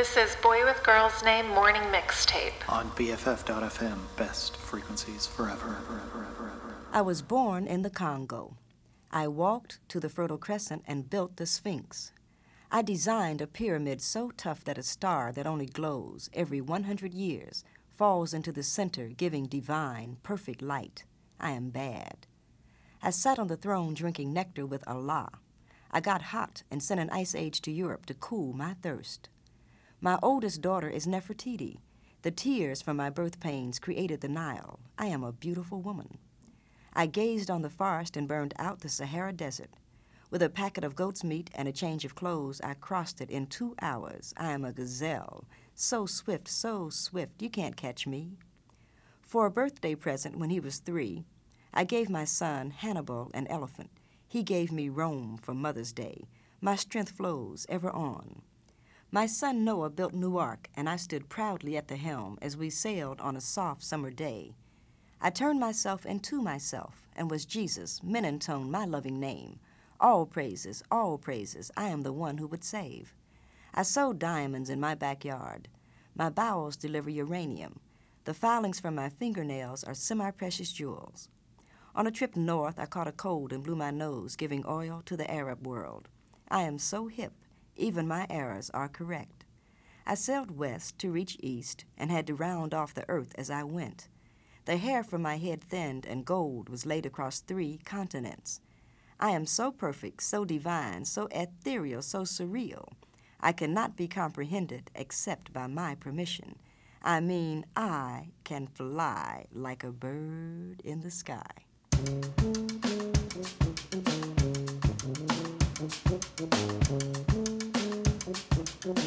This is Boy with Girl's Name Morning Mixtape. On BFF.FM, best frequencies forever. I was born in the Congo. I walked to the Fertile Crescent and built the Sphinx. I designed a pyramid so tough that a star that only glows every 100 years falls into the center, giving divine, perfect light. I am bad. I sat on the throne drinking nectar with Allah. I got hot and sent an ice age to Europe to cool my thirst. My oldest daughter is Nefertiti. The tears from my birth pains created the Nile. I am a beautiful woman. I gazed on the forest and burned out the Sahara Desert. With a packet of goat's meat and a change of clothes, I crossed it in two hours. I am a gazelle, so swift, so swift, you can't catch me. For a birthday present when he was three, I gave my son Hannibal an elephant. He gave me Rome for Mother's Day. My strength flows ever on. My son Noah built Newark, and I stood proudly at the helm as we sailed on a soft summer day. I turned myself into myself and was Jesus, Menentone, my loving name. All praises, all praises, I am the one who would save. I sowed diamonds in my backyard. My bowels deliver uranium. The filings from my fingernails are semi precious jewels. On a trip north, I caught a cold and blew my nose, giving oil to the Arab world. I am so hip, even my errors are correct. I sailed west to reach east and had to round off the earth as I went. The hair from my head thinned and gold was laid across three continents. I am so perfect, so divine, so ethereal, so surreal. I cannot be comprehended except by my permission. I mean, I can fly like a bird in the sky. thank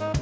you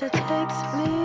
I've been coming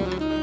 Bye.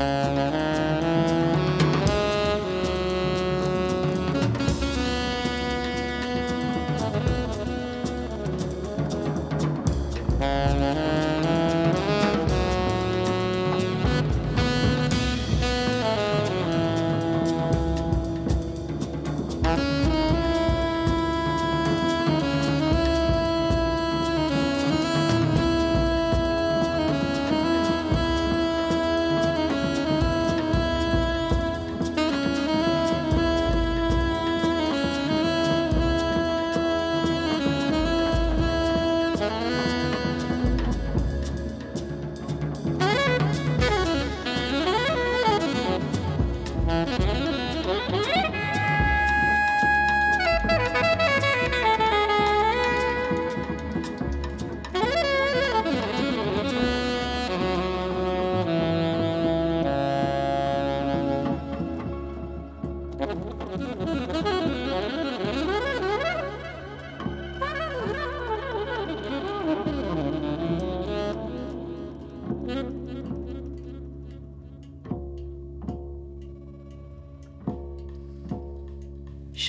Bye.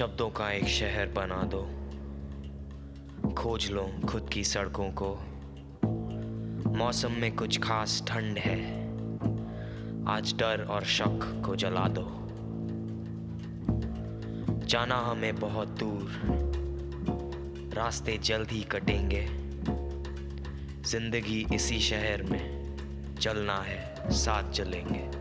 शब्दों का एक शहर बना दो। खोज लो खुद की सड़कों को। मौसम में कुछ खास ठंड है। आज डर और शक को जला दो। जाना हमें बहुत दूर। रास्ते जल्द ही कटेंगे। ज़िंदगी इसी शहर में। चलना है, साथ चलेंगे।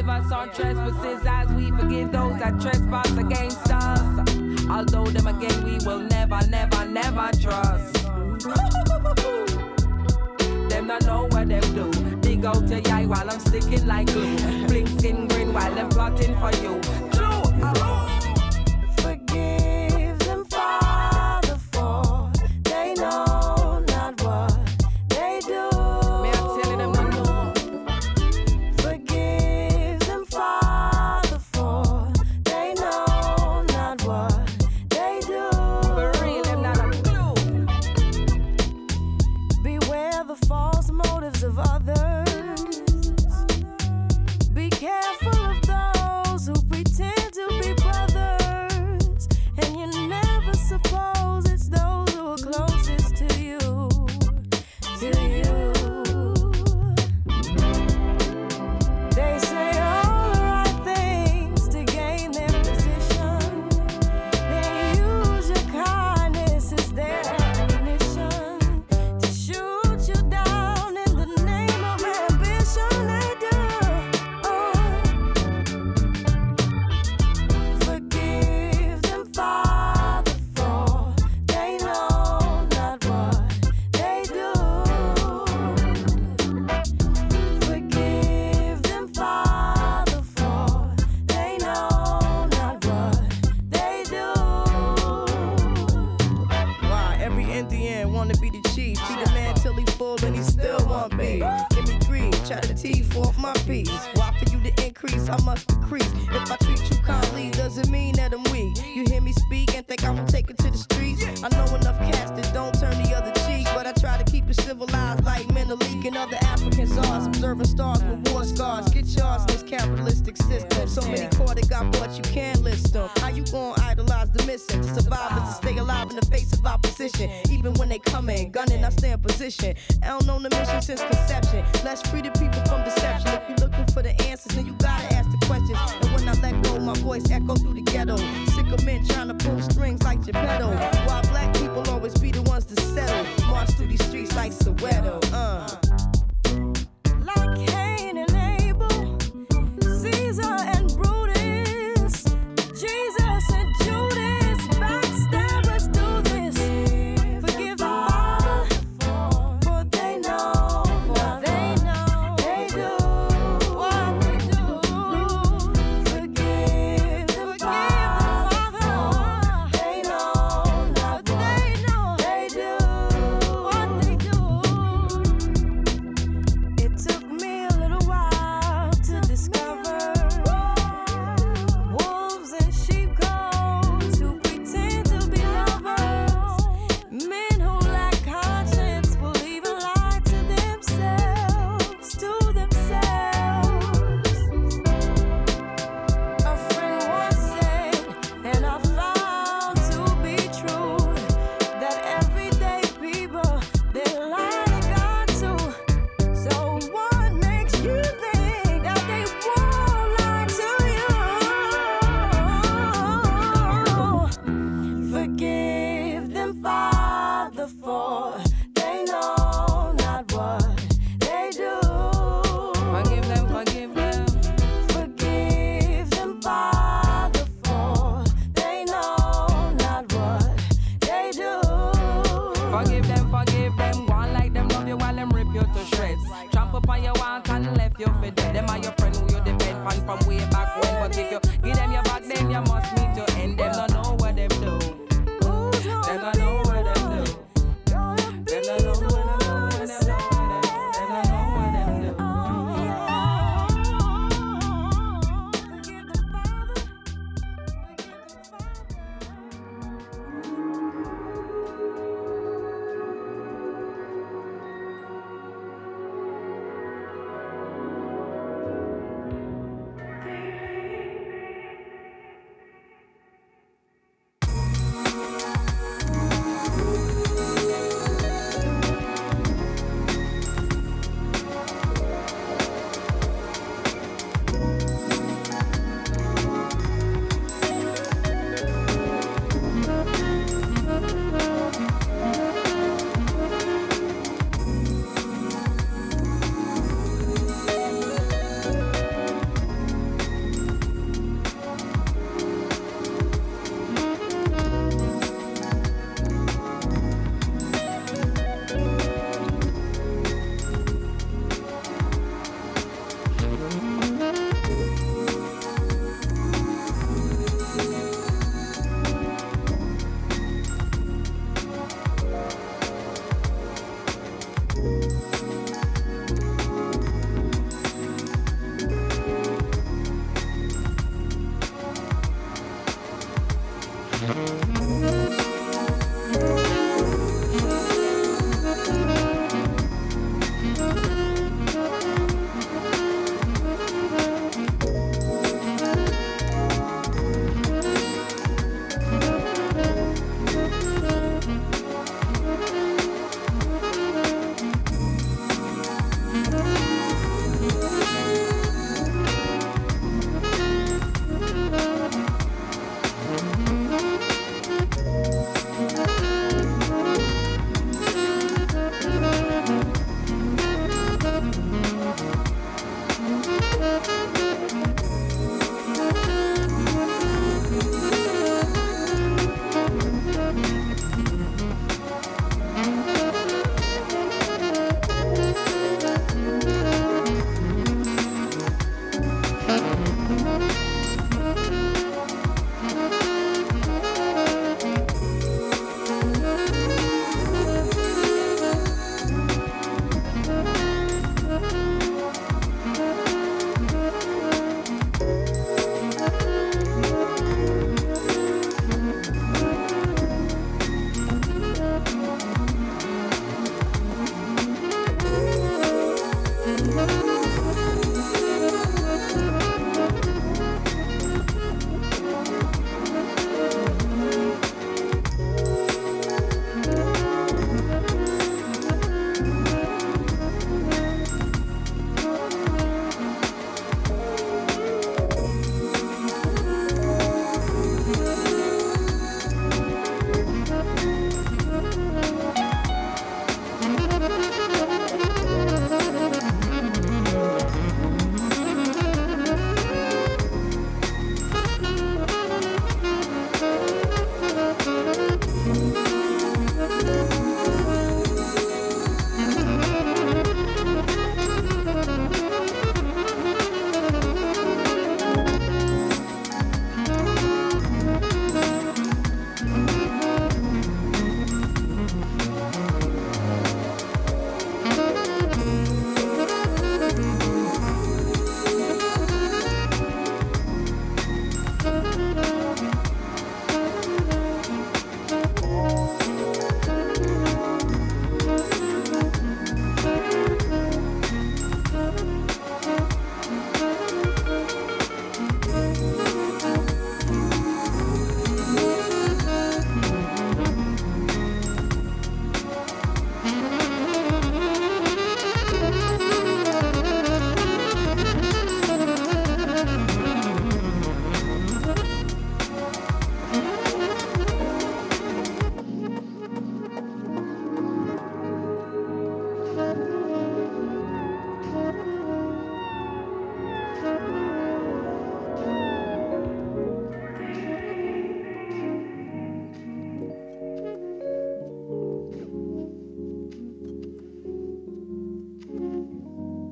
Forgive us our trespasses as we forgive those that trespass against us. Although them again we will never, never, never trust. them not know what them do. Dig out your eye while I'm sticking like glue. Blink skin grin while I'm plotting for you. True.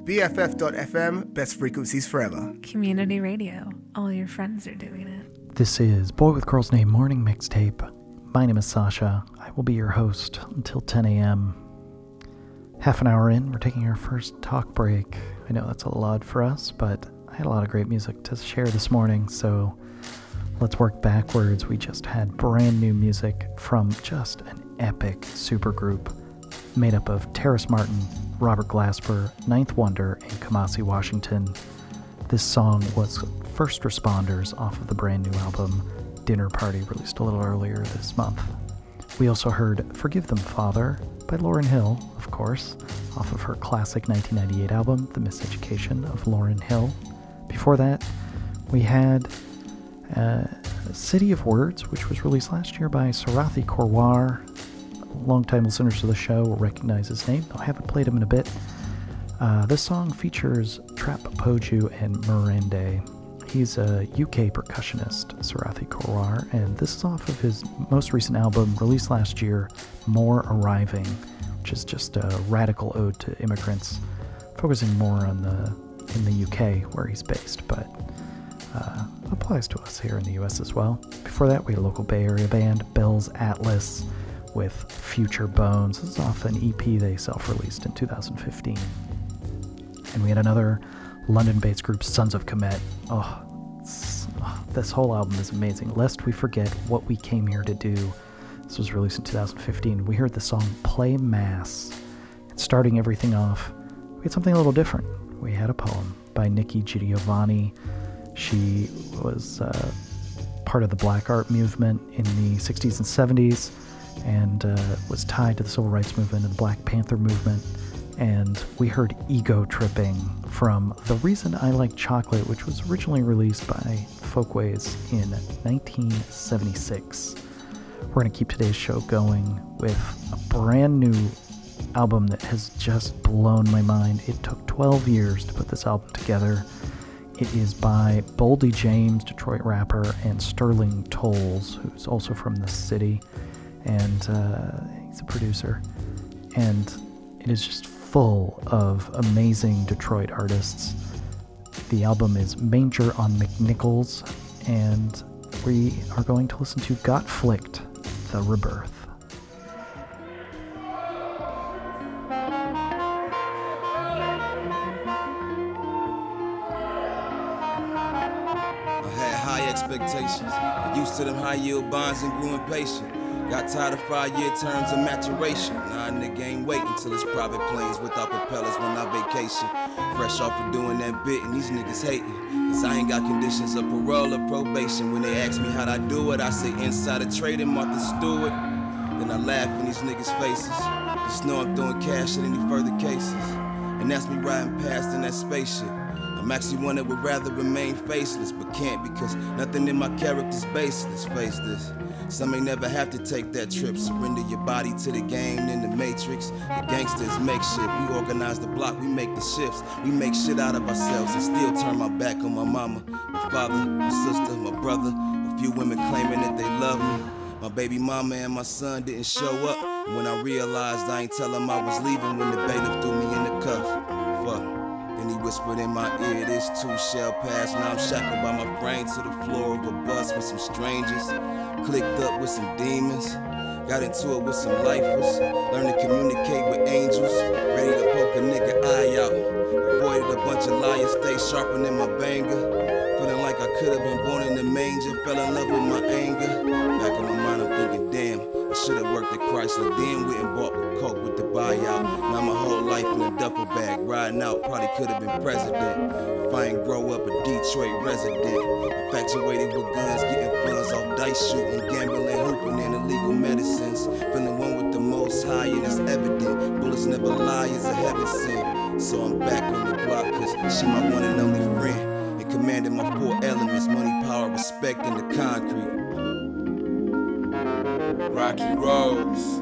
BFF.FM, best frequencies forever. Community radio. All your friends are doing it. This is Boy with Girl's Name Morning Mixtape. My name is Sasha. I will be your host until 10 a.m. Half an hour in, we're taking our first talk break. I know that's a lot for us, but I had a lot of great music to share this morning, so let's work backwards. We just had brand new music from just an epic supergroup made up of Terrace Martin, Robert Glasper, Ninth Wonder, and Kamasi Washington. This song was First Responders off of the brand new album Dinner Party, released a little earlier this month. We also heard Forgive Them Father by Lauryn Hill, of course, off of her classic 1998 album, The Miseducation of Lauryn Hill. Before that, we had uh, City of Words, which was released last year by Sarathy Korwar, longtime listeners to the show will recognize his name. I haven't played him in a bit. Uh, this song features Trap Poju and Mirande. He's a UK percussionist, Sarathy Korwar, and this is off of his most recent album, released last year, More Arriving, which is just a radical ode to immigrants, focusing more on the in the UK where he's based, but uh, applies to us here in the US as well. Before that, we had a local Bay Area band, Bells Atlas, with Future Bones. This is off an EP they self released in 2015. And we had another London based group, Sons of Kemet. Oh, oh, this whole album is amazing. Lest we forget what we came here to do. This was released in 2015. We heard the song Play Mass. And starting everything off, we had something a little different. We had a poem by Nikki Giovanni. She was uh, part of the black art movement in the 60s and 70s and uh, was tied to the civil rights movement and the Black Panther movement. And we heard Ego Tripping from The Reason I Like Chocolate, which was originally released by Folkways in 1976. We're going to keep today's show going with a brand new album that has just blown my mind. It took 12 years to put this album together. It is by Boldy James, Detroit rapper, and Sterling Toles, who's also from the city, and uh, he's a producer. And it is just full of amazing Detroit artists. The album is Manger on McNichols, and we are going to listen to Got Flicked, The Rebirth. expectations. I used to them high yield bonds and grew impatient. Got tired of five year terms of maturation. Nah, nigga ain't waiting till it's private planes without propellers when I vacation. Fresh off of doing that bit, and these niggas hating. Cause I ain't got conditions of parole or probation. When they ask me how'd I do it, I say inside of trading, Martha Stewart. Then I laugh in these niggas' faces. Just know I'm throwing cash in any further cases. And that's me riding past in that spaceship. I'm actually one that would rather remain faceless, but can't because nothing in my character's baseless. Face this. Some may never have to take that trip. Surrender your body to the game in the matrix. The gangsters make shit. We organize the block, we make the shifts. We make shit out of ourselves and still turn my back on my mama, my father, my sister, my brother. A few women claiming that they love me. My baby mama and my son didn't show up. When I realized I ain't tell them I was leaving when the bailiff threw me in the cuff. Whispered in my ear, this too shall pass. Now I'm shackled by my brain to the floor of a bus with some strangers. Clicked up with some demons. Got into it with some lifers. Learned to communicate with angels. Ready to poke a nigga eye out. Avoided a bunch of liars, stay sharpening my banger. Feeling like I could have been born in the manger. Fell in love with my anger. Back in my thinking, damn, I should have worked at Chrysler. Then went and bought the coke with the buyout. Now my whole life in a duffel bag, riding out. Probably could have been president if I ain't grow up a Detroit resident. Infatuated with guns, getting funds off dice shooting, gambling, hooping, and illegal medicines. Feeling one with the most high, and it's evident. Bullets never lie, is a heaven sent. So I'm back on the block, cause she my one and only friend. And commanding my four elements money, power, respect, and the concrete. Rocky Rose.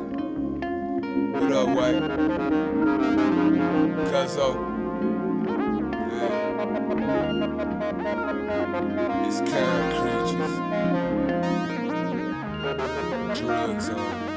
What up, White? Cuzzo. Yeah. It's kind creatures. Drugs on.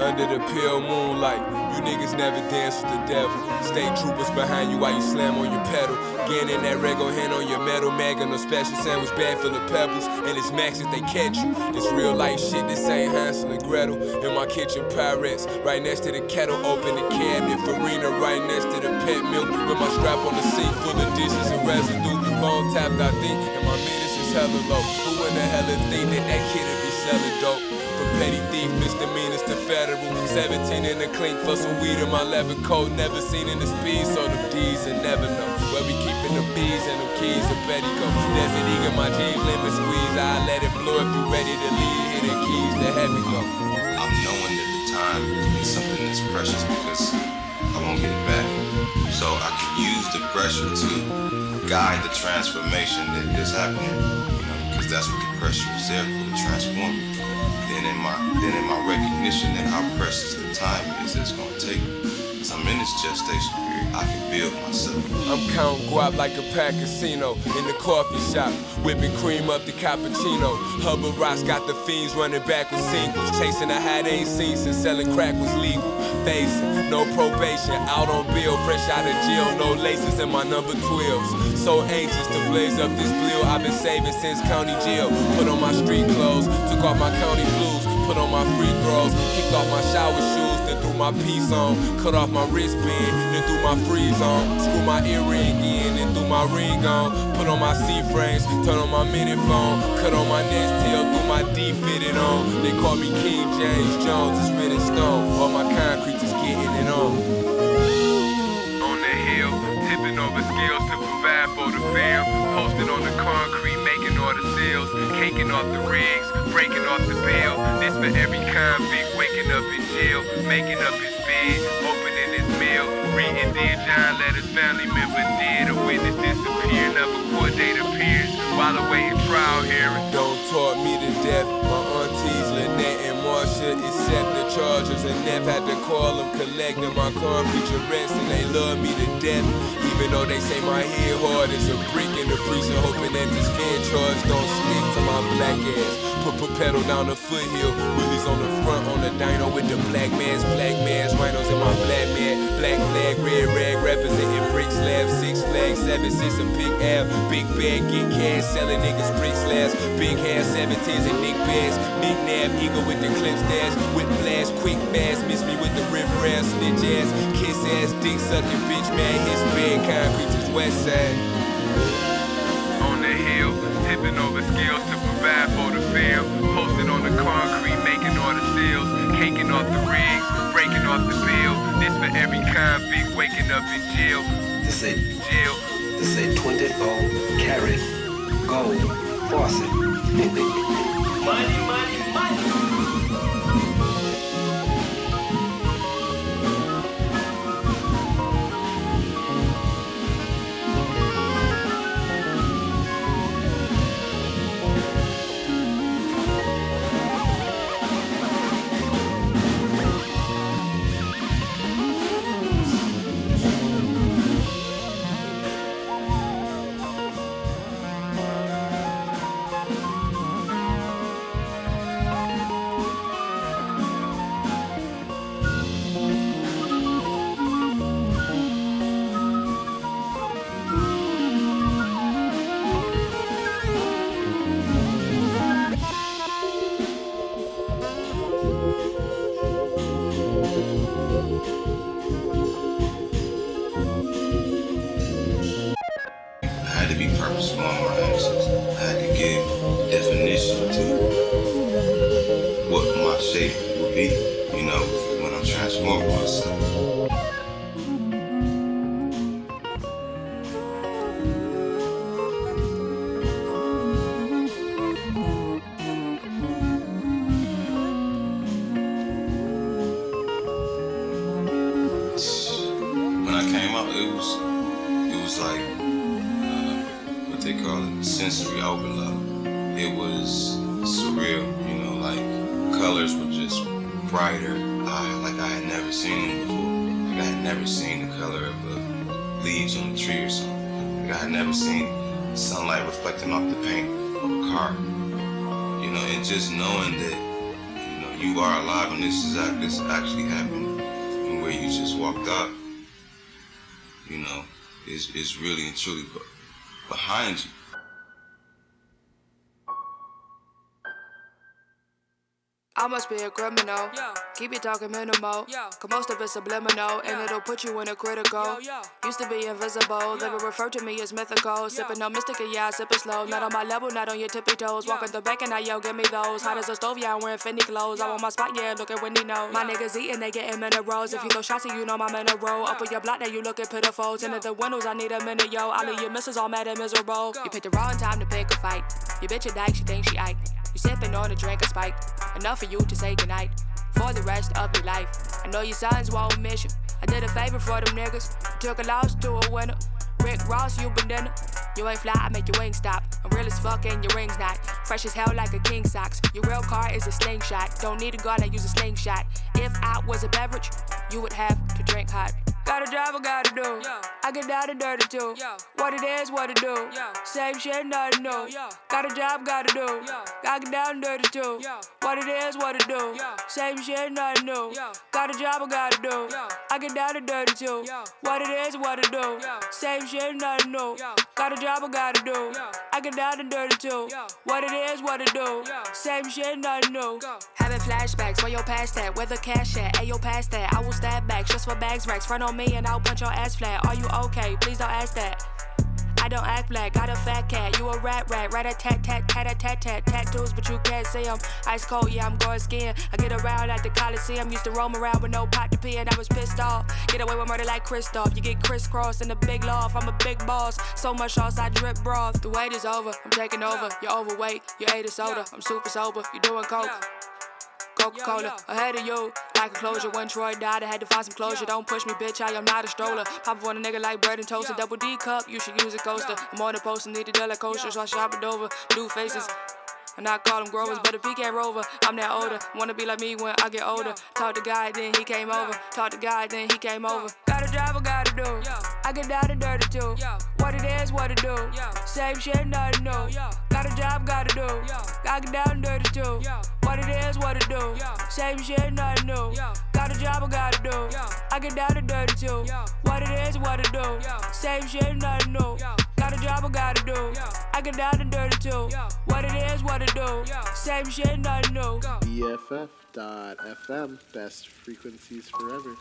Under the pale moonlight, you niggas never dance with the devil. State troopers behind you while you slam on your pedal. Getting in that rego hand on your metal mag on a special sandwich bag full of pebbles. And it's max if they catch you. This real life shit, this ain't Hansel and Gretel. In my kitchen, pirates, right next to the kettle. Open the cabinet, Farina right next to the pet milk. With my strap on the sink full of dishes and residue. Phone tapped, I think, and my minutes is hella low. Who in the hell is think that that kid'll be selling dope? From petty thief, misdemeanors to federal. 17 in the clink for some weed in my leather coat. Never seen in the speed, so them D's and never know. Where we keeping them bees and them keys to Betty go. Desert eagle, my jeans, limit squeeze. I let it blow if you ready to leave. Hit the keys to heaven go. I'm knowing that the time is something that's precious because I won't get it back. So I can use the pressure to guide the transformation that is happening. You know, because that's what the pressure is there for to transform then in my then in my recognition that how precious the time is that's gonna take. Cause I'm in this gestation I can build myself. I'm counting guap like a pack casino in the coffee shop, whipping cream up the cappuccino. Hubba Ross got the fiends running back with singles, chasing a hat ain't seen since selling crack was legal. Facing no probation, out on bill, fresh out of jail, no laces in my number 12s. So anxious to blaze up this blue I've been saving since county jail. Put on my street clothes, took off my county blues. Put on my free throws, kicked off my shower shoes, my piece on. Cut off my wristband, then threw my freeze on. Screw my earring in, then threw my ring on. Put on my C frames, turn on my mini phone. Cut on my next tail, threw my D fitted on. They call me King James Jones, it's written stone. All my concrete is getting it on. On the hill, tipping over scales to provide for the fam. Posted on the concrete, all the sales. Caking off the rigs, breaking off the bail. This for every convict waking up in jail, making up his bed, opening his mail. Reading Dear John letters, family member dead, a witness disappearing, never date appears. While awaiting trial hearing. Don't talk me to death. My aunties Lynette and Marsha accept the charges and Nev had to call them, collecting my concrete arrest, and they love me to death. Even though they say my head hard as a brick in the precinct, hoping that this fan charge don't stick to my black ass. Put put pedal down the foothill, wheelies on the front on the dyno with the black man's black mask, rhinos in my black man, black flag, red rag, representing brick slabs, six flags, seven a big L, big bag, get cash, selling niggas brick slabs, big hair, 17s and Nick bags, Nick Nab, eagle with the clip stash, whip flash, quick fast, miss me with the river ass, snitch ass, kiss ass, dick sucking bitch, man, his bed, concrete is west side. On the hill, tipping over scales to provide for the fam, posted on the concrete, making all the seals, caking off the rigs, breaking off the bill. This for every convict waking up in jail. This a jail. This a 24 carat gold faucet. money, money, money. Off the paint of a car. You know, and just knowing that, you know, you are alive and this is this actually happened and where you just walked out, you know, is is really and truly behind you. I must be a criminal. Keep it talking minimal. Cause most of it's subliminal. And it'll put you in a critical. Used to be invisible. They would refer to me as mythical. Sipping on mystic, and yeah, I sip it slow. Not on my level, not on your tippy toes. Walking the back and I yo, give me those. Hot as a stove, yeah, I'm wearing Fendi clothes. I want my spot, yeah, look at Wendy knows. My niggas eating, they getting minerals. If you throw shots, you know my mineral. Up on your block, now you looking pitiful. Tinted the windows, I need a minute, yo. I of your misses all mad and miserable. You picked the wrong time to pick a fight. Your bitch a dyke, she thinks she Ike. You sipping on a drink of spike. Enough for you to say goodnight for the rest of your life. I know your sons won't miss you. I did a favor for them niggas. Took a loss to a winner. Rick Ross, you been dinner. You ain't fly, I make your wings stop. I'm real as fuck and your ring's not. Fresh as hell like a king socks. Your real car is a slingshot. Don't need a gun, I use a slingshot. If I was a beverage, you would have to drink hot. Got a job I gotta do. I get down and dirty too. What it is, what it do. Same shit, nothing new. Got a job, gotta do. Gotta get down and dirty too. What it is, what it do. Same shit, nothing new. Got a job I gotta do. I get down and dirty too. What it is, what it do. Same shit, nothing new. Got a job I gotta do. I get down and dirty too. What it is, what it do. Same shit, nothing new. Having flashbacks, where your past that? Where the cash at? Ayo, past that. I will stab back, just for bags racks. Front on me and I'll punch your ass flat. Are you okay? Please don't ask that. I don't act black, got a fat cat. You a rat rat, rat a tat tat tat a tat tat tattoos, but you can't see them. Ice cold, yeah, I'm going skiing. I get around at the Coliseum, used to roam around with no pot to pee, and I was pissed off. Get away with murder like Christoph. You get crisscrossed in the big loft. I'm a big boss, so much sauce I drip broth. The wait is over, I'm taking over. You're overweight, you ate a soda. I'm super sober, you doing coke. Coca Cola ahead of you. Like a closure. When Troy died, I had to find some closure. Don't push me, bitch. I am not a stroller. Pop on a nigga like bread and toast. A double D cup, you should use a coaster. I'm on the post and need a deal like kosher, so I shop it over. Blue faces. And I call them growers, but if he can't rover, I'm that older. Wanna be like me when I get older. Talk to God, then he came over. Talk to God, then he came over. Got a job, I gotta do. I get down and dirty too. What it is, what it do. Same shit, nothing new. Got a job, gotta do. I get down and dirty too. What it is, what it do. Same shit, nothing new. Got a job, I gotta do. I get down and dirty too. What it is, what it do. Same shit, nothing new. Got a job, I gotta do. I get down and dirty too. What it is, what it do. Same shit, nothing new. BFF.FM, best frequencies forever.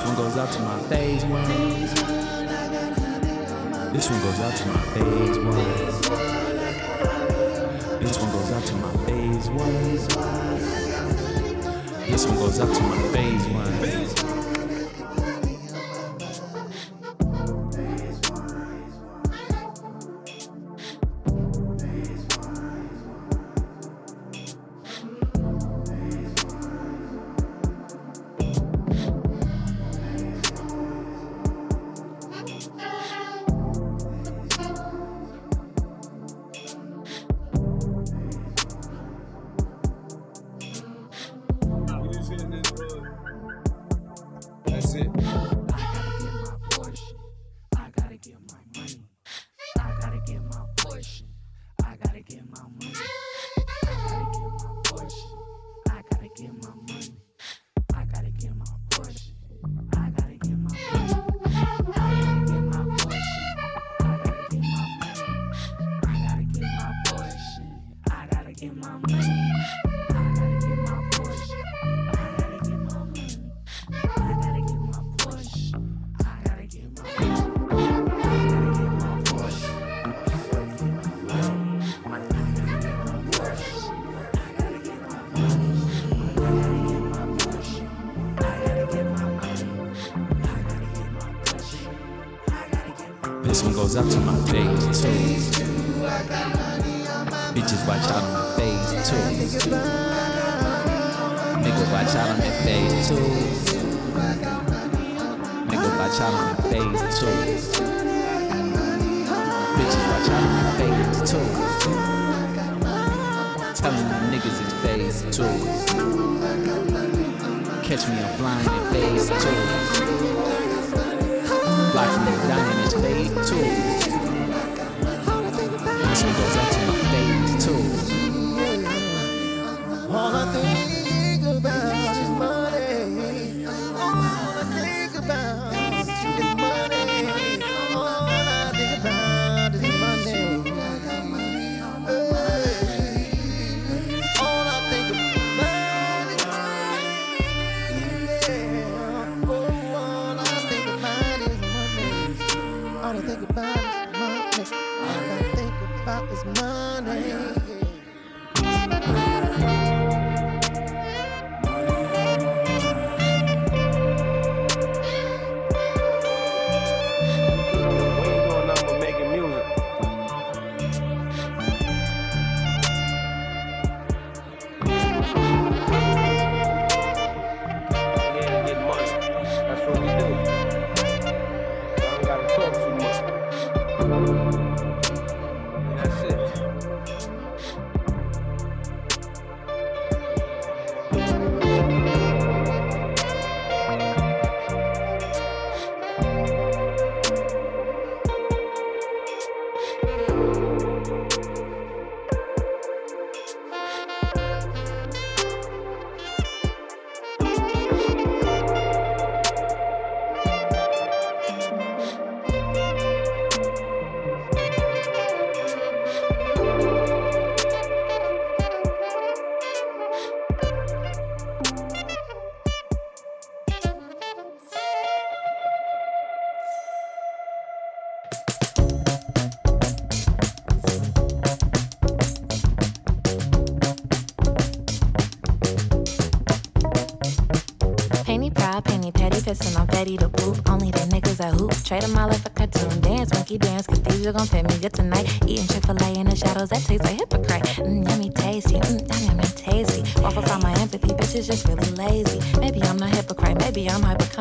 This one goes out to my phase one. This one goes out to my phase one. This one goes out to my phase one. This one goes out to my phase one.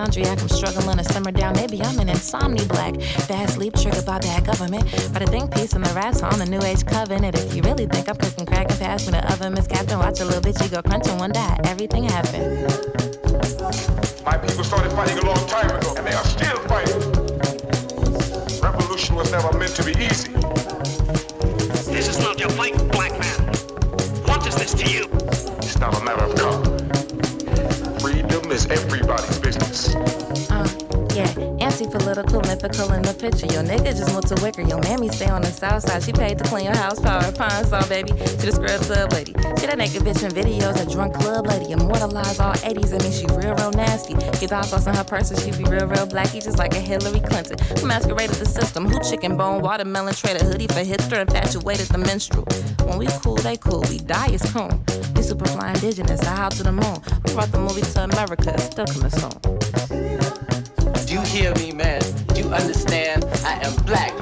Hypochondriac. I'm struggling to simmer down, maybe I'm an insomni black. Bad sleep triggered by bad government. But I think peace in the rats on the new age covenant. If you really think I'm cooking crack and pass me the oven, Miss Captain, watch a little bitch, go crunching one day. Everything happened. My people started fighting a long time ago, and they are still fighting. Revolution was never meant to be easy. This is not your fight, black man. What is this to you? It's not a matter of color. Freedom is everybody's Uh, yeah, anti-political, mythical in the picture. Your nigga just moved to Wicker. Your mammy stay on the south side. She paid to clean your house, power, pine saw, baby. She the scrub tub lady. She that naked bitch in videos, a drunk club lady. Immortalize all 80s, I mean she real, real nasty. Get hot sauce in her purse she be real, real blacky, just like a Hillary Clinton. Who masqueraded the system? Who chicken bone, watermelon, traded hoodie for hipster, infatuated the minstrel. When we cool, they cool. We die is cool. We super fly indigenous, I hop to the moon. We brought the movie to America, it's still coming soon. Hear me, man? You understand? I am black.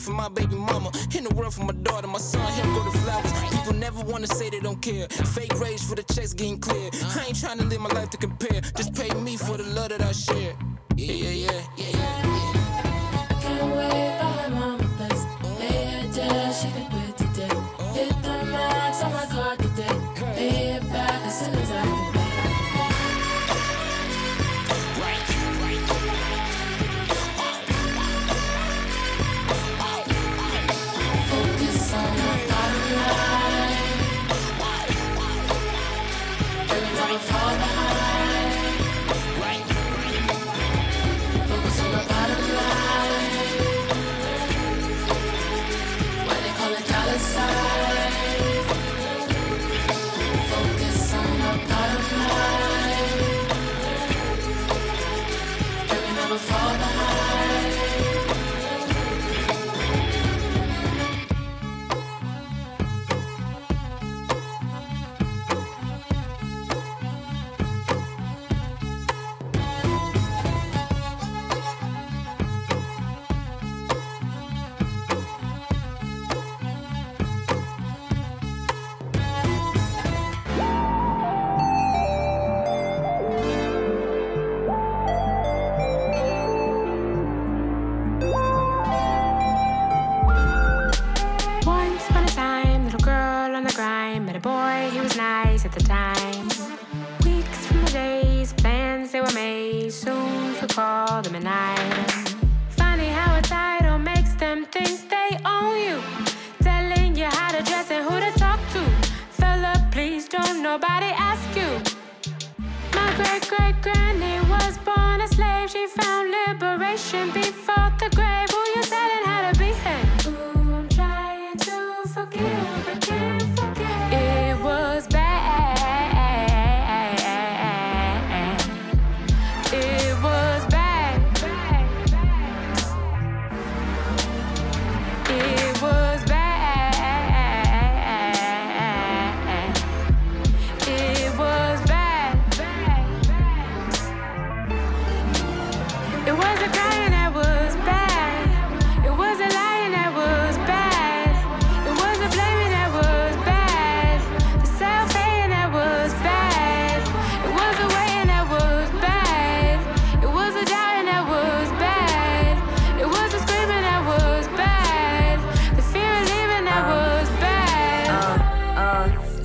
For my baby mama. In the world for my daughter, my son, him go to flowers. People never wanna say they don't care. Fake rage for the checks getting clear. I ain't trying to live my life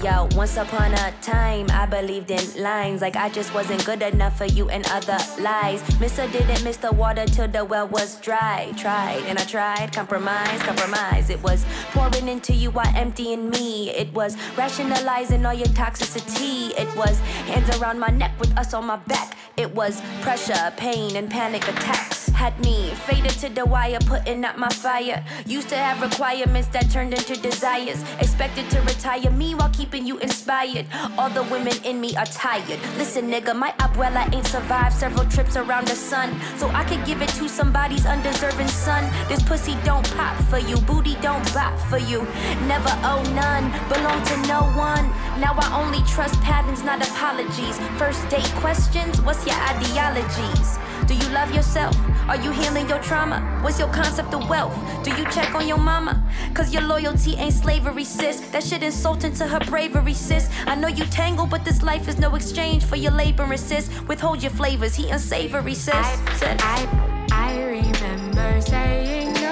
yo, once upon a time, I believed in lines. Like I just wasn't good enough for you and other lies. Mister didn't miss the water till the well was dry. Tried and I tried, compromise, compromise. It was pouring into you while emptying me. It was rationalizing all your toxicity. It was hands around my neck with us on my back. It was pressure, pain, and panic attacks. Had me faded to the wire, putting out my fire. Used to have requirements that turned into desires. Expected to retire me while keeping you inspired. All the women in me are tired. Listen, nigga, my abuela ain't survived several trips around the sun. So I could give it to somebody's undeserving son. This pussy don't pop for you, booty don't bop for you. Never owe none, belong to no one. Now I only trust patterns, not apologies. First date questions, what's your ideologies? Do you love yourself? Are you healing your trauma? What's your concept of wealth? Do you check on your mama? Cause your loyalty ain't slavery, sis. That shit insulting to her bravery, sis. I know you tangle, but this life is no exchange for your labor, sis. Withhold your flavors, he unsavory, sis. sis. I, I remember saying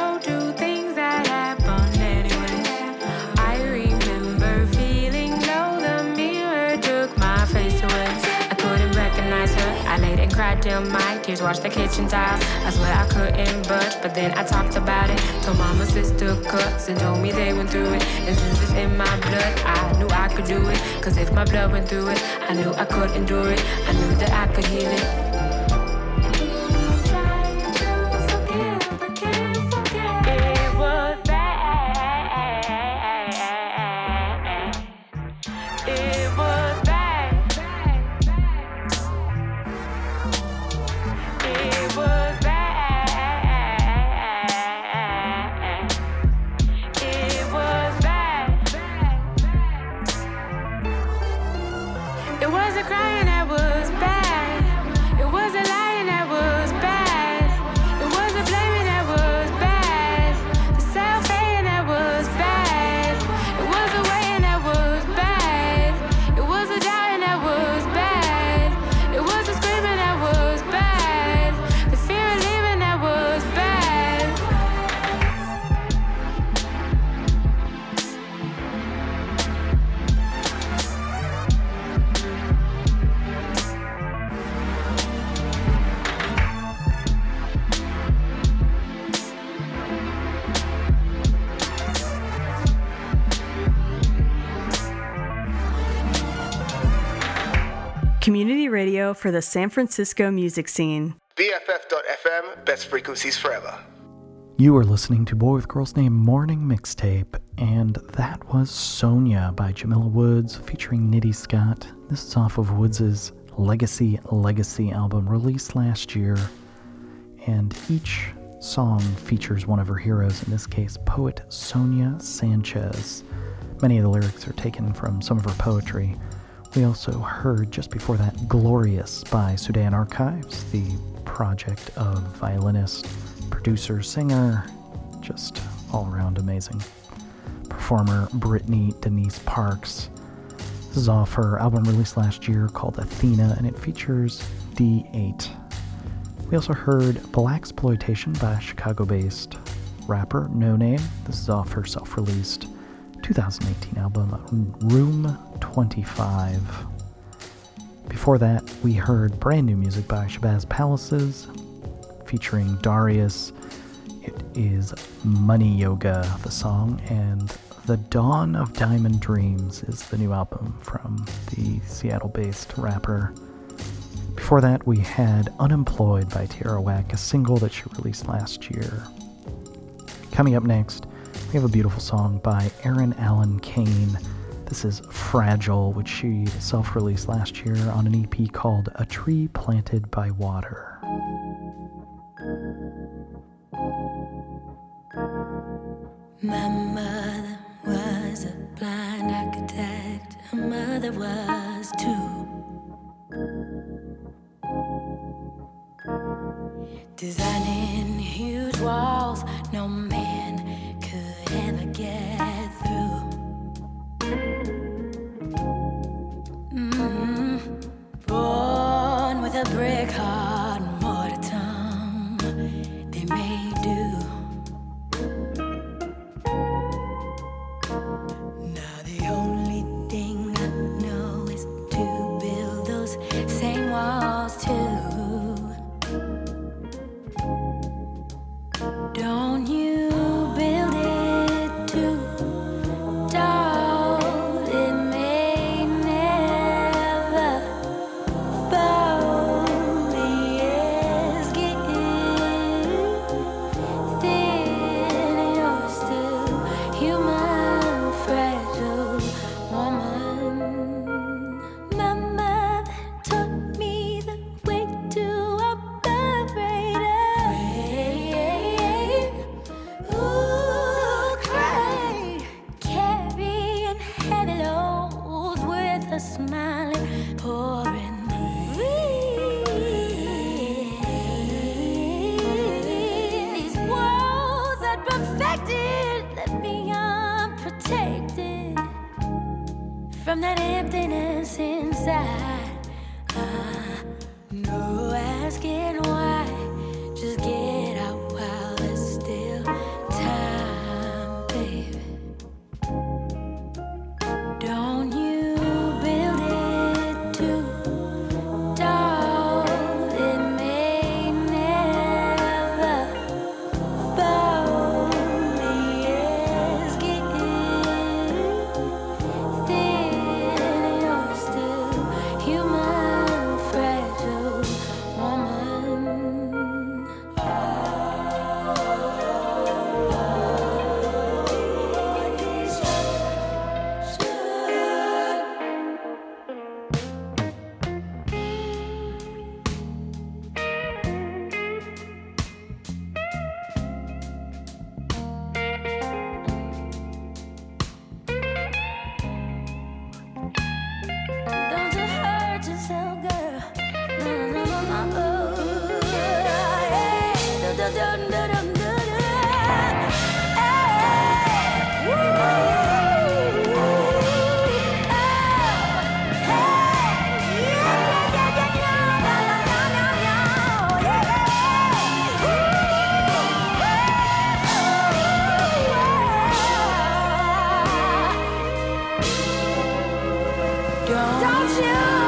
cried till my tears washed the kitchen tiles. I swear I couldn't budge, but then I talked about it. Told mama, sister, cousin, told me they went through it. And since it's in my blood, I knew I could do it. Cause if my blood went through it, I knew I could endure it. I knew that I could heal it. It Community radio for the San Francisco music scene. BFF.FM, best frequencies forever. You are listening to Boy with Girl's Name Morning Mixtape, and that was Sonia by Jamila Woods featuring Nitty Scott. This is off of Woods' Legacy Legacy album released last year, and each song features one of her heroes, in this case, poet Sonia Sanchez. Many of the lyrics are taken from some of her poetry. We also heard just before that Glorious by Sudan Archives, the project of violinist, producer, singer, just all around amazing performer Brittany Denise Parks. This is off her album released last year called Athena, and it features D8. We also heard Blaxploitation by Chicago based rapper Noname. This is off her self released 2018 album Room 25. Before that, we heard brand new music by Shabazz Palaces featuring Darrius. It is Money Yoga, the song, and The Don of Diamond Dreams is the new album from the Seattle based rapper. Before that, we had Unemployed by Tierra a single that she released last year. Coming up next, we have a beautiful song by Eryn Allen Kane. This is Fragile, which she self released last year on an EP called A Tree Planted by Water. My mother was a blind architect, her mother was too. Designing huge walls, no man Yeah.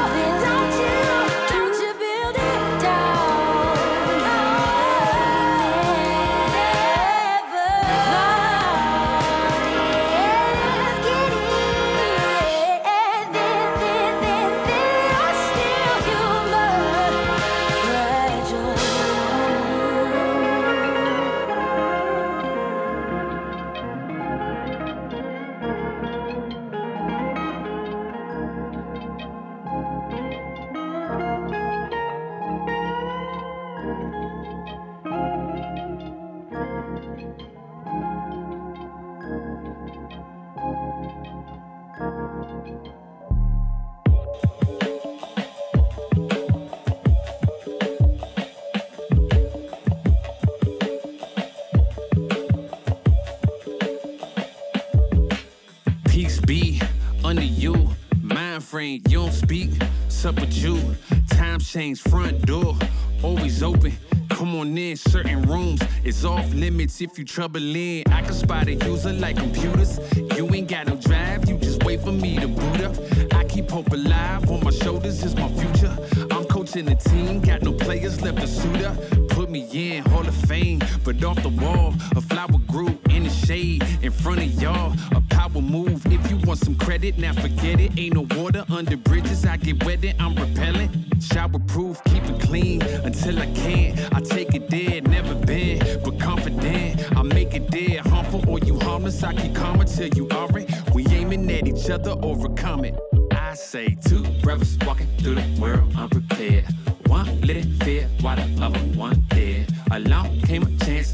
If you troubling. I can spot a user like computers. You ain't got no drive, you just wait for me to boot up. I keep hope alive on my shoulders is my future. I'm coaching the team, got no players left to suit up. Put me in Hall of Fame, but off the wall, a flower grew in the shade in front of y'all. A move. If you want some credit, now forget it. Ain't no water under bridges. I get wetted, I'm repellent. Shower proof, keep it clean until I can't. I take it dead, never been, but confident. I make it dead, harmful or you harmless. I keep calm until you are it. We aiming at each other, overcome it. I say two brothers walking through the world unprepared. One lit it fear while the other one dead. Along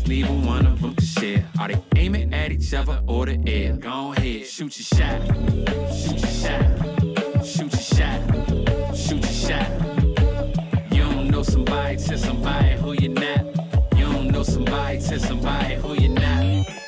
a neither one of them could share. Are they aiming at each other or the air? Go ahead, shoot your shot. Shoot your shot. Shoot your shot. Shoot your shot. You don't know somebody to somebody who you're not. You don't know somebody to somebody who you're not.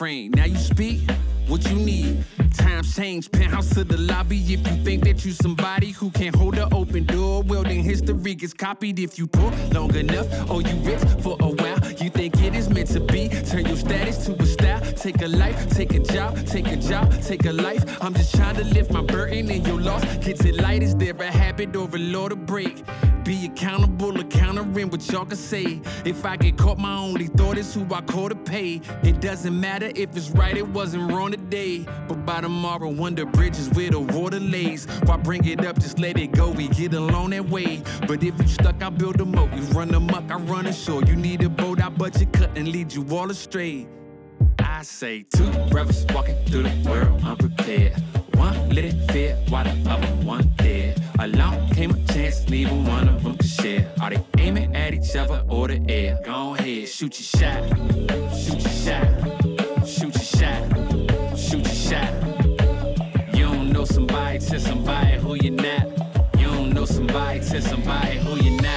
Now you speak what you need. Times change, penthouse to the lobby. If you think that you somebody who can't hold an open door, well then history gets copied. If you poor long enough, or you rich for a while, you think it is meant to be. Turn your status to a style. Take a life, take a job, take a job, take a life. I'm just trying to lift my burden and your loss. Gets it light, is there a habit or a law to break? Be accountable, or countering what y'all can say. If I get caught, my only thought is who I call to pay. It doesn't matter if it's right, it wasn't wrong today. But by tomorrow, wonder bridges where the water lays. Why bring it up, just let it go, we get along that way. But if you stuck, I build a moat. You run the muck, I run ashore. You need a boat, I budget cut and lead you all astray. I say two brothers walking through the world unprepared. One lit it fear while the other one dead. Along came a chance, neither one of them could share. Are they aiming at each other or the air? Go ahead, shoot your shot. Shoot your shot. Shoot your shot. Shoot your shot. You don't know somebody to somebody who you're not. You don't know somebody to somebody who you're not.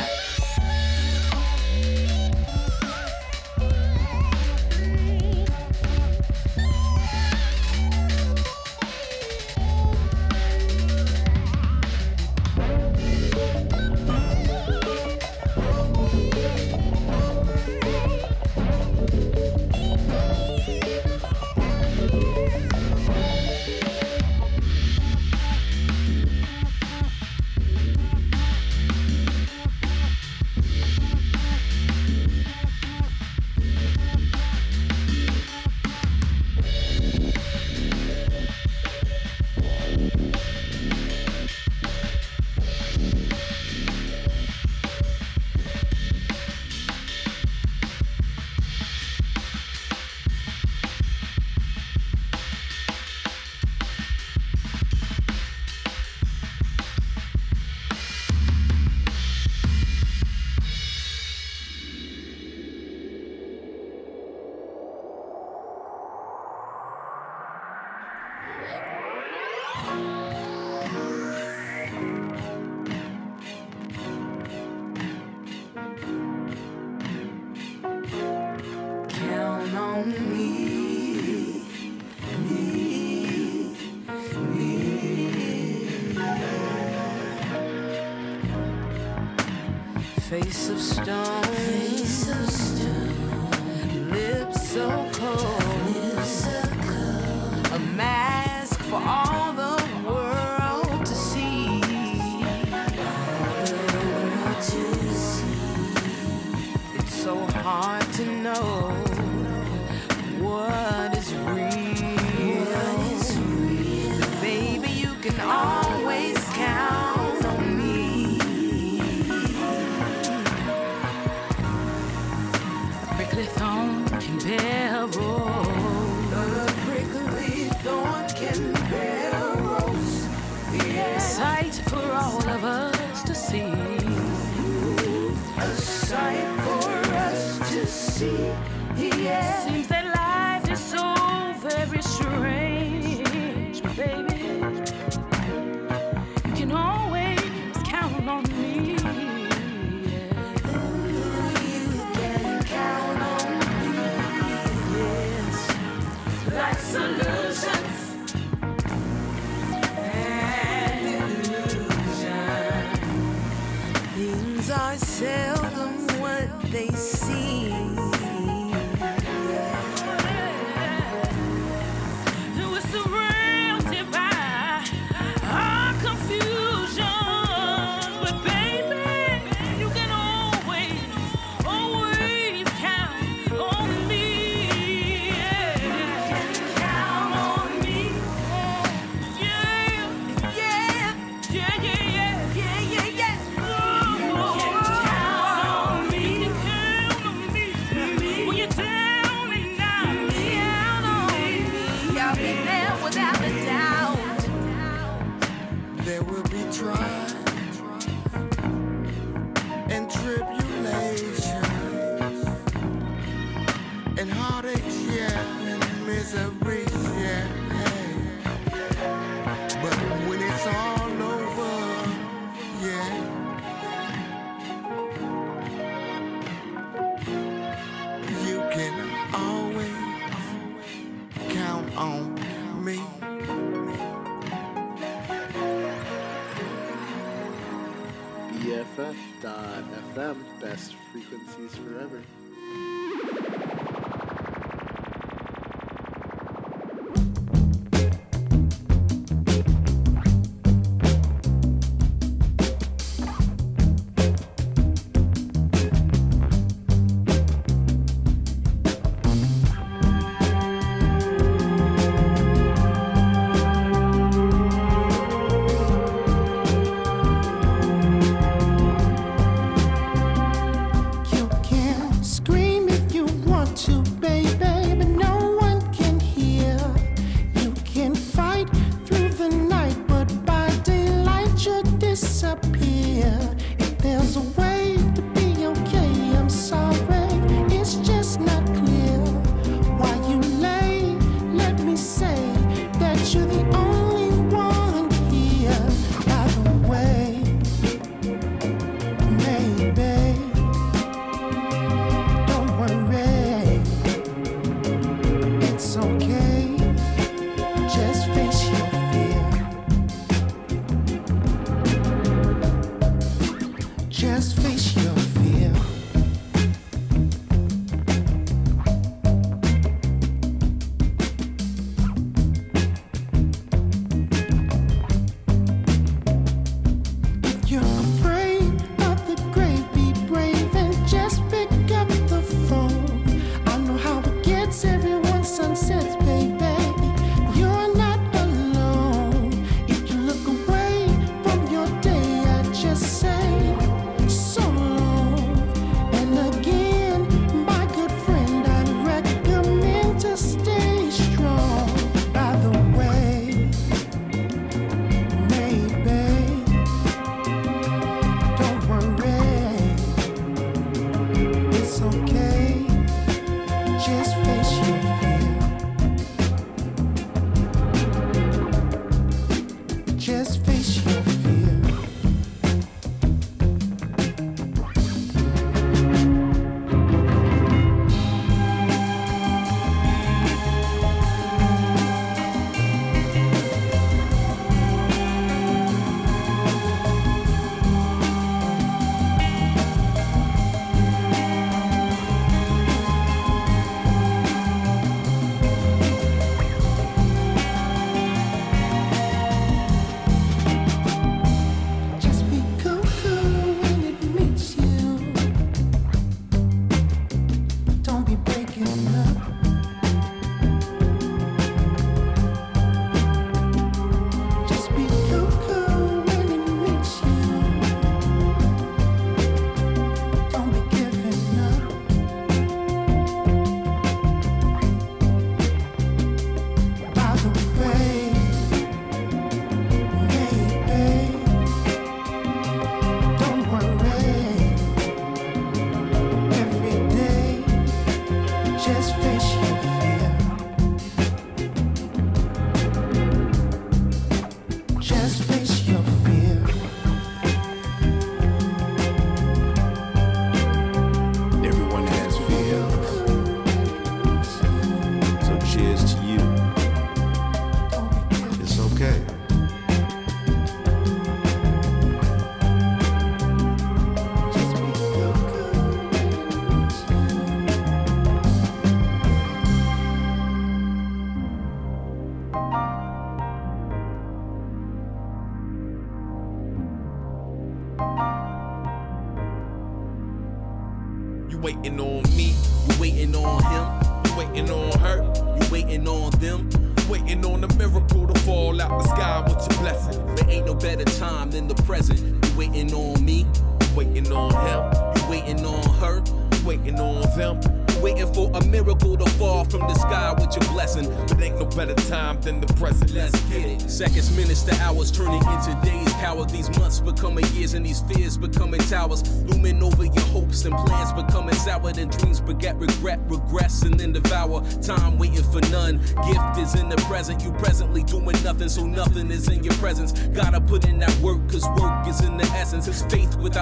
Best frequencies forever.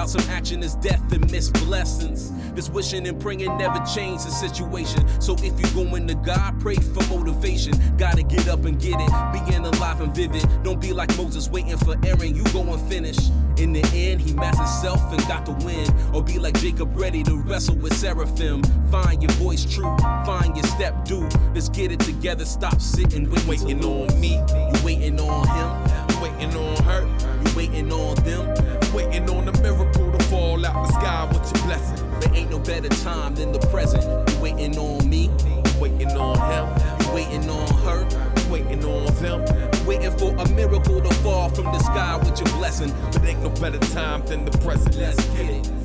Without some action is death and missed blessings. This wishing and praying never change the situation. So if you're going to God, pray for motivation. Gotta get up and get it. Being alive and vivid. Don't be like Moses waiting for Aaron. You go and finish. In the end, he mastered himself and got the win. Or be like Jacob, ready to wrestle with seraphim. Find your voice true. Find your step due. Let's get it together. Stop sitting waiting, waiting on me. You waiting on him. You waiting on her. You waiting on them. The sky with your blessing. There ain't no better time than the present. You waiting on me. Waiting on him. Waiting on her. Waiting on them. Waiting for a miracle to fall from the sky with your blessing. But ain't no better time than the present. Let's get it.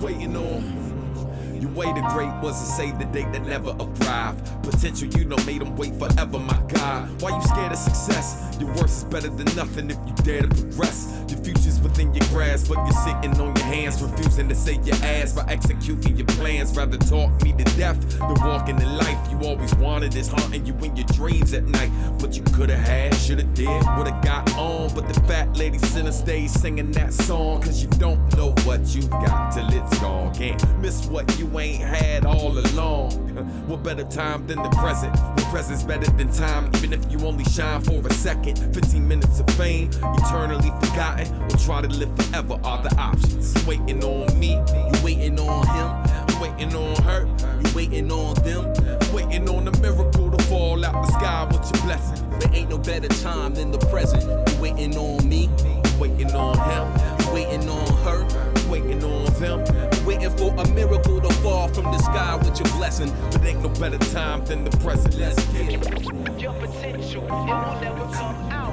Waiting on? Your way to great was to save the date that never arrived. Potential, you know, made them wait forever, my God. Why you scared of success? Your worst is better than nothing if you dare to progress. Your future's within your grasp, but you're sitting on your hands, refusing to say your ass by executing your plans. Rather talk me to death than walking the life you always wanted is haunting you in your dreams at night. But you could have had, should have did, would have got on. But the fat lady center stage singing that song, cause you don't know what you've got till it's gone. Can't miss what you ain't had all along. What better time than the present? The present's better than time, even if you only shine for a second. 15 minutes of fame, eternally forgotten, or try to live forever are the options. You waiting on me, you waiting on him, you waiting on her, you waiting on them, you waiting on a miracle to fall out the sky with your blessing. There ain't no better time than the present. You waiting on me, you waiting on him, you waiting on her, waiting on them, waiting for a miracle to fall from the sky with your blessing. But ain't no better time than the present. Let's get it. Your potential, it will never come out.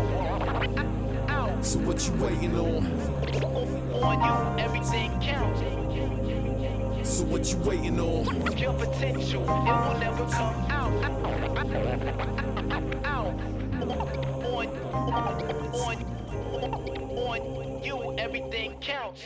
So what you waiting on? On you, everything counts. So what you waiting on? Your potential, it will never come out. Out. On, On, on, on you, everything counts.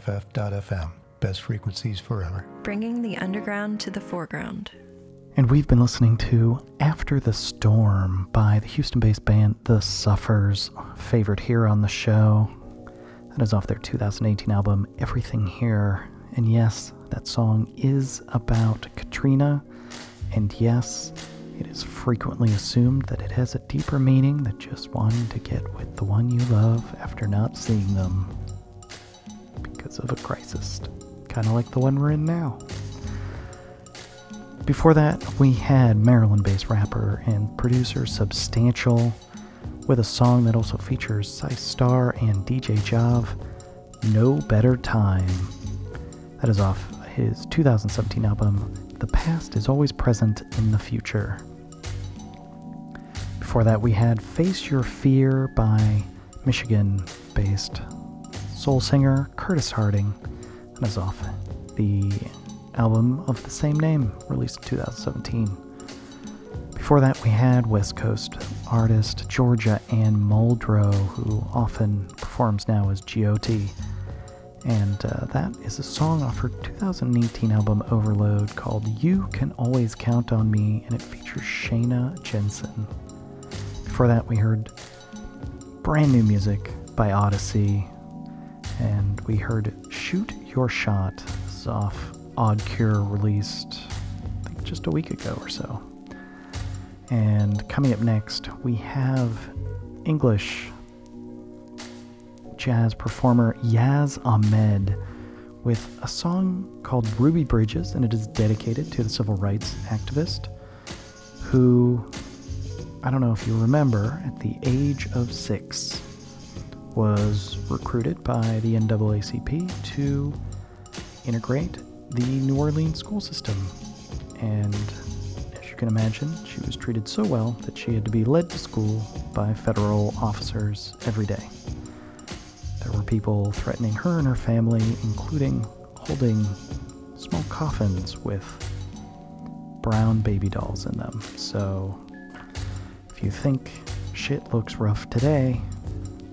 BFF.FM. Best frequencies forever. Bringing the underground to the foreground. And we've been listening to After the Storm by the Houston based band The Suffers, favorite here on the show. That is off their 2018 album Everything Here. And yes, that song is about Katrina. And yes, it is frequently assumed that it has a deeper meaning than just wanting to get with the one you love after not seeing them because of a crisis, kind of like the one we're in now. Before that, we had Maryland based rapper and producer Substantial with a song that also features Cy Star and DJ Jav, No Better Time. That is off his 2017 album, The Past is Always Present in the Future. Before that, we had Face Your Fear by Michigan based soul singer Curtis Harding. That is off the album of the same name, released in 2017. Before that, we had West Coast artist Georgia Anne Muldrow, who often performs now as GOT. And uh, that is a song off her 2018 album Overload called You Can Always Count on Me, and it features Shayna Jensen. Before that, we heard brand new music by Oddisee, and we heard Shoot Your Shot. This is off Odd Cure, released I think just a week ago or so. And coming up next, we have English jazz performer Yazz Ahmed with a song called Ruby Bridges, and it is dedicated to the civil rights activist who, I don't know if you remember, at the age of six, was recruited by the NAACP to integrate the New Orleans school system. And as you can imagine, she was treated so well that she had to be led to school by federal officers every day. There were people threatening her and her family, including holding small coffins with brown baby dolls in them. So, if you think shit looks rough today,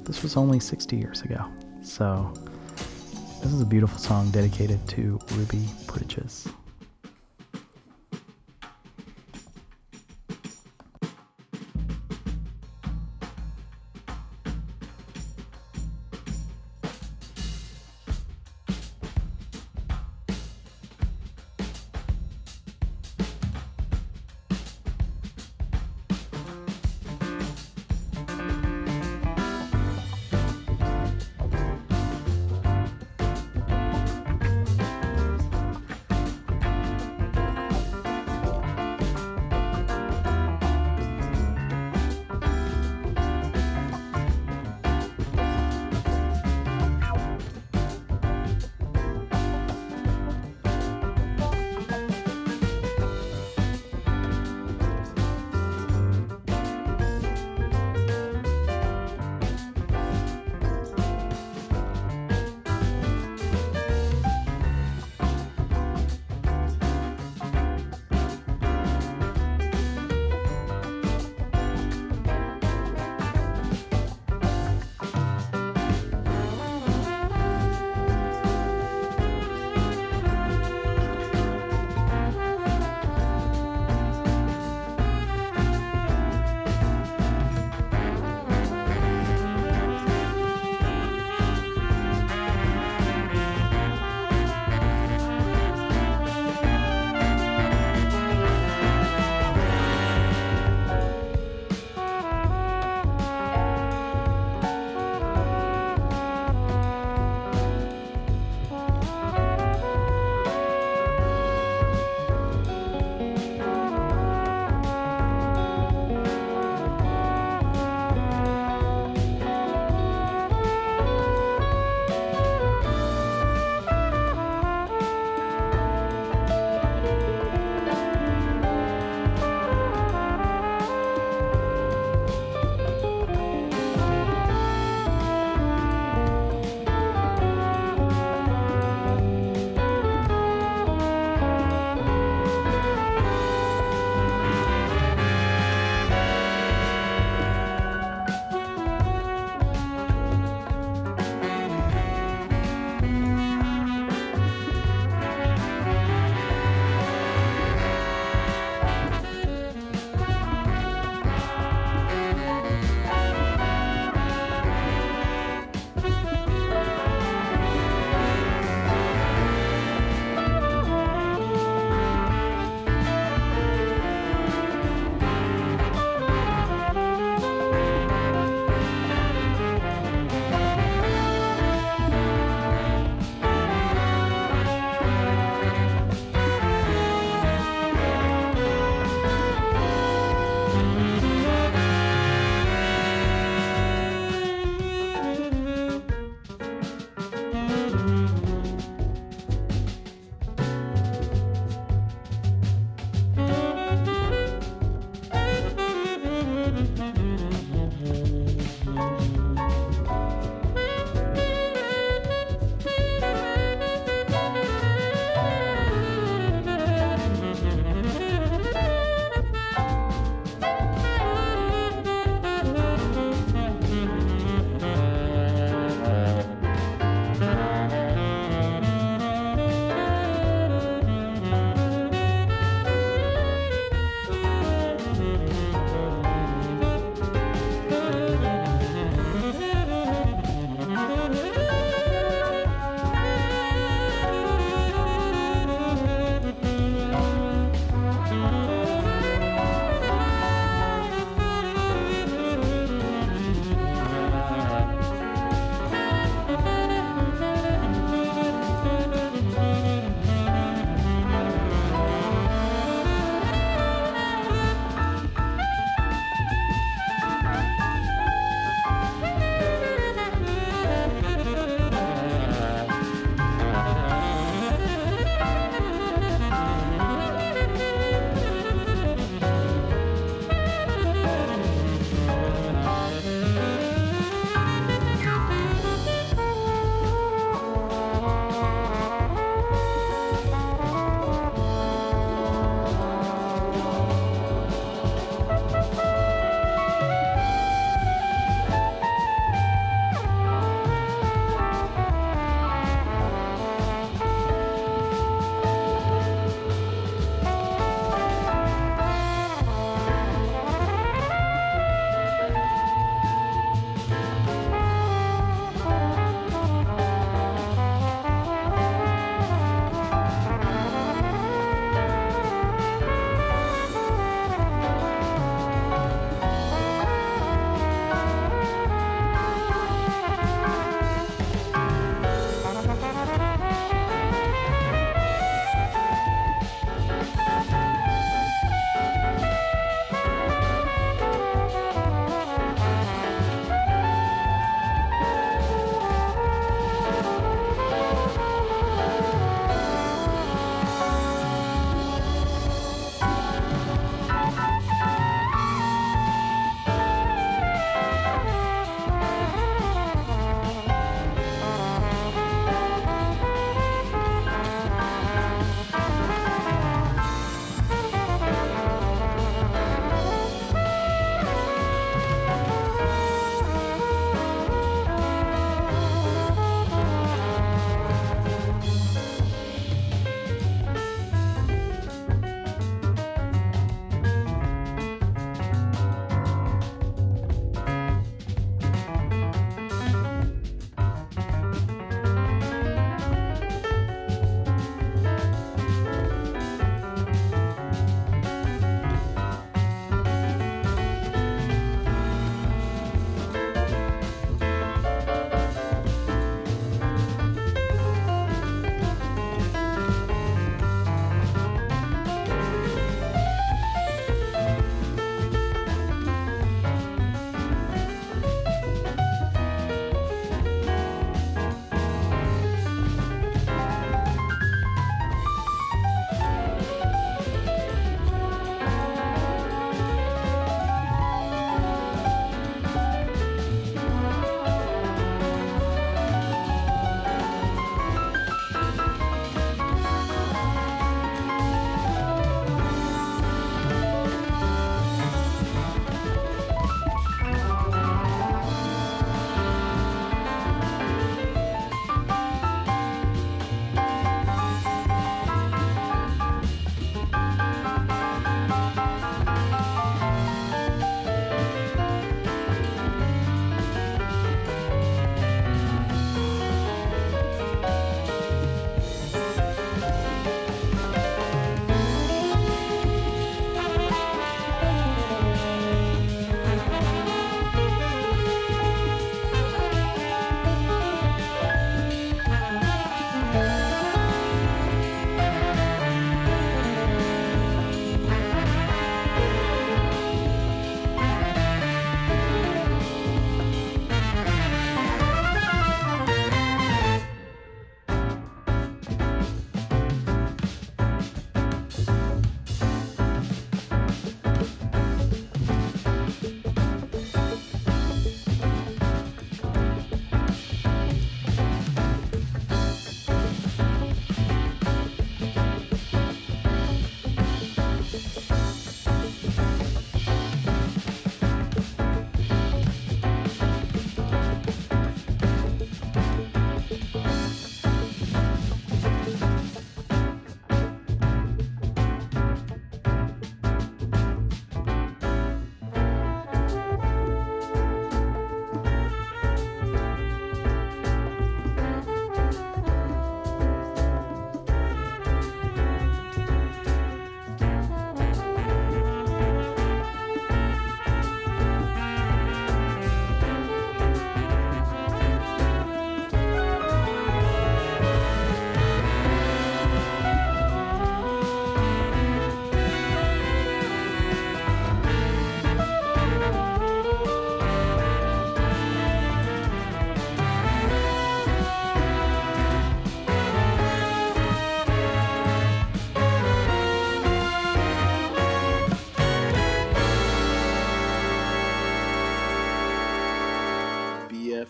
this was only 60 years ago. So, this is a beautiful song dedicated to Ruby Bridges.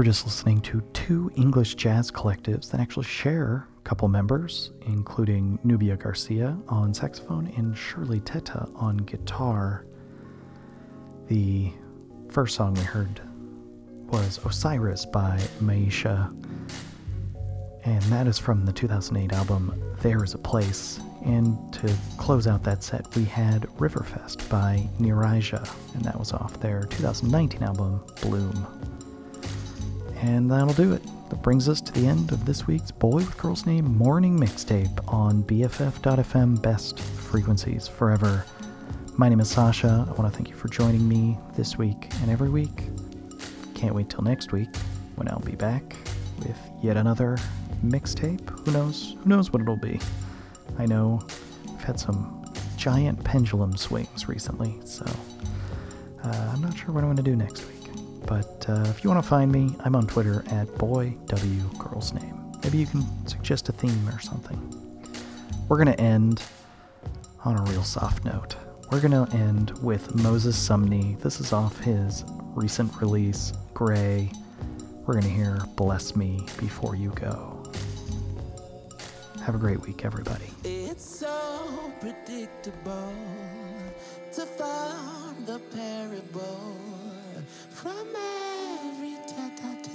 Were just listening to two English jazz collectives that actually share a couple members, including Nubia Garcia on saxophone and Shirley Tetteh on guitar. The first song we heard was Osiris by Maisha, and that is from the 2008 album There Is a Place. And to close out that set, we had Riverfest by Nérija, and that was off their 2019 album Blume. And that'll do it. That brings us to the end of this week's Boy with Girl's Name morning mixtape on BFF.FM Best Frequencies Forever. My name is Sasha. I want to thank you for joining me this week and every week. Can't wait till next week when I'll be back with yet another mixtape. Who knows? Who knows what it'll be? I know I've had some giant pendulum swings recently, so uh, I'm not sure what I'm going to do next week. But uh, if you want to find me, I'm on Twitter at boywgirlsname. Maybe you can suggest a theme or something. We're going to end on a real soft note. We're going to end with Moses Sumney. This is off his recent release, Gray. We're going to hear Bless Me Before You Go. Have a great week, everybody. It's so predictable to find the parable from every tete-a-tete.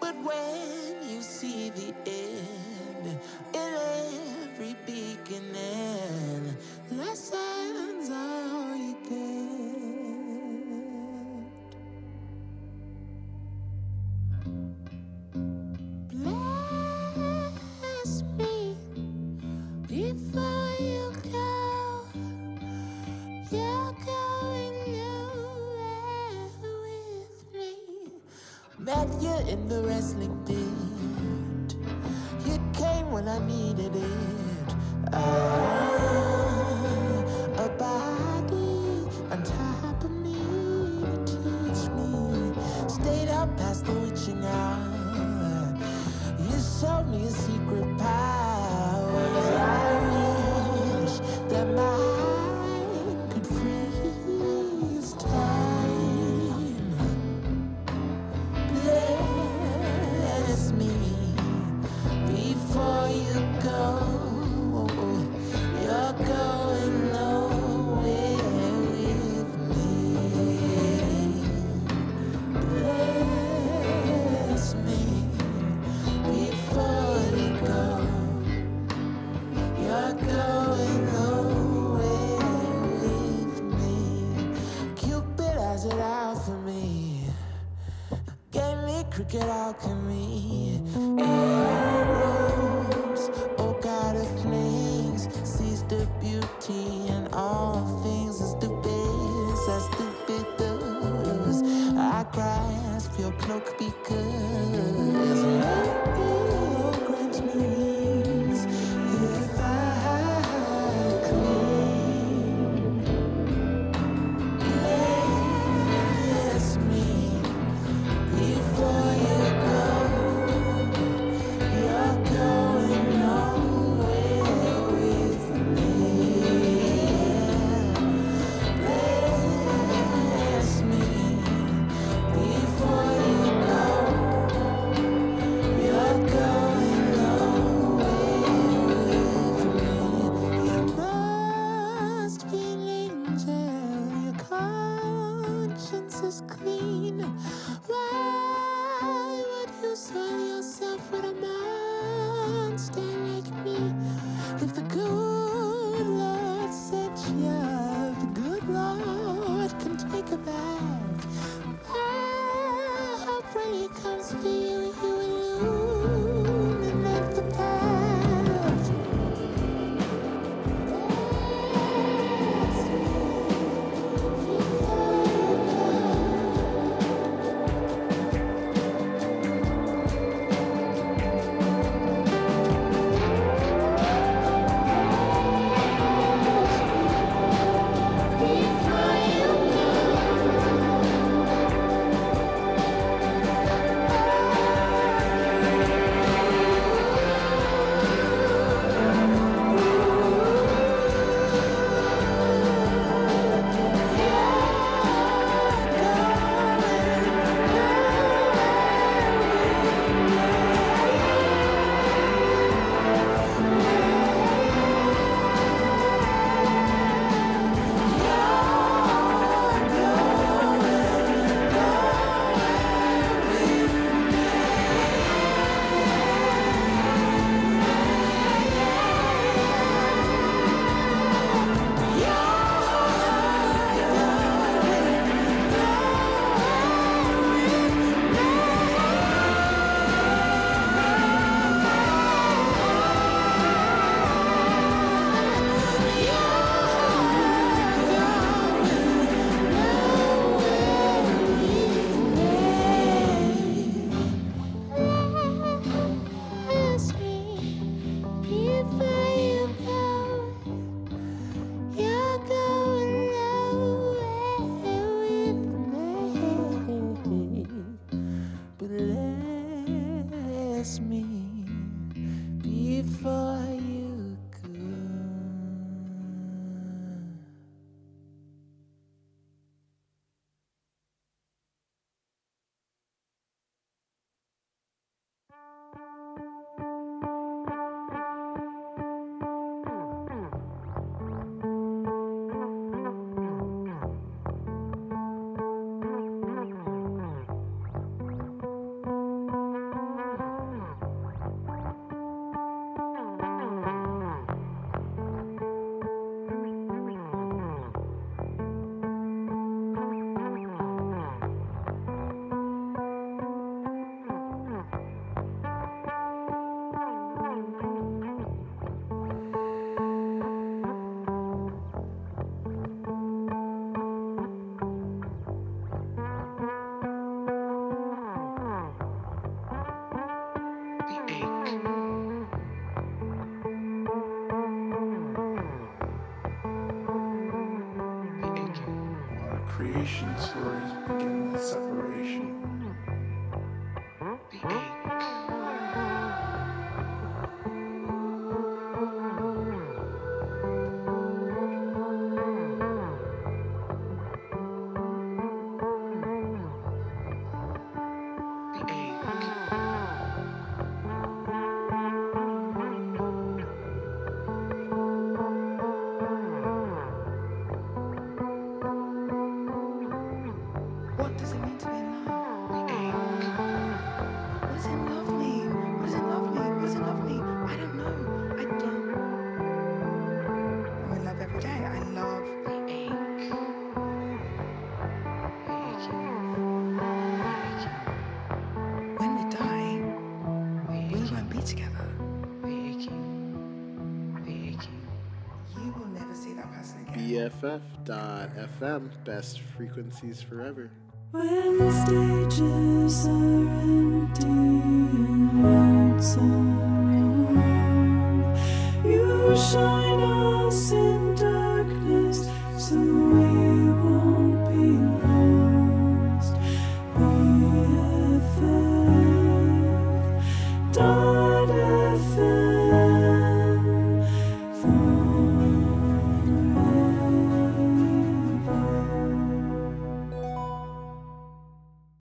But when you see the end BFF.FM, best frequencies forever. When stages are.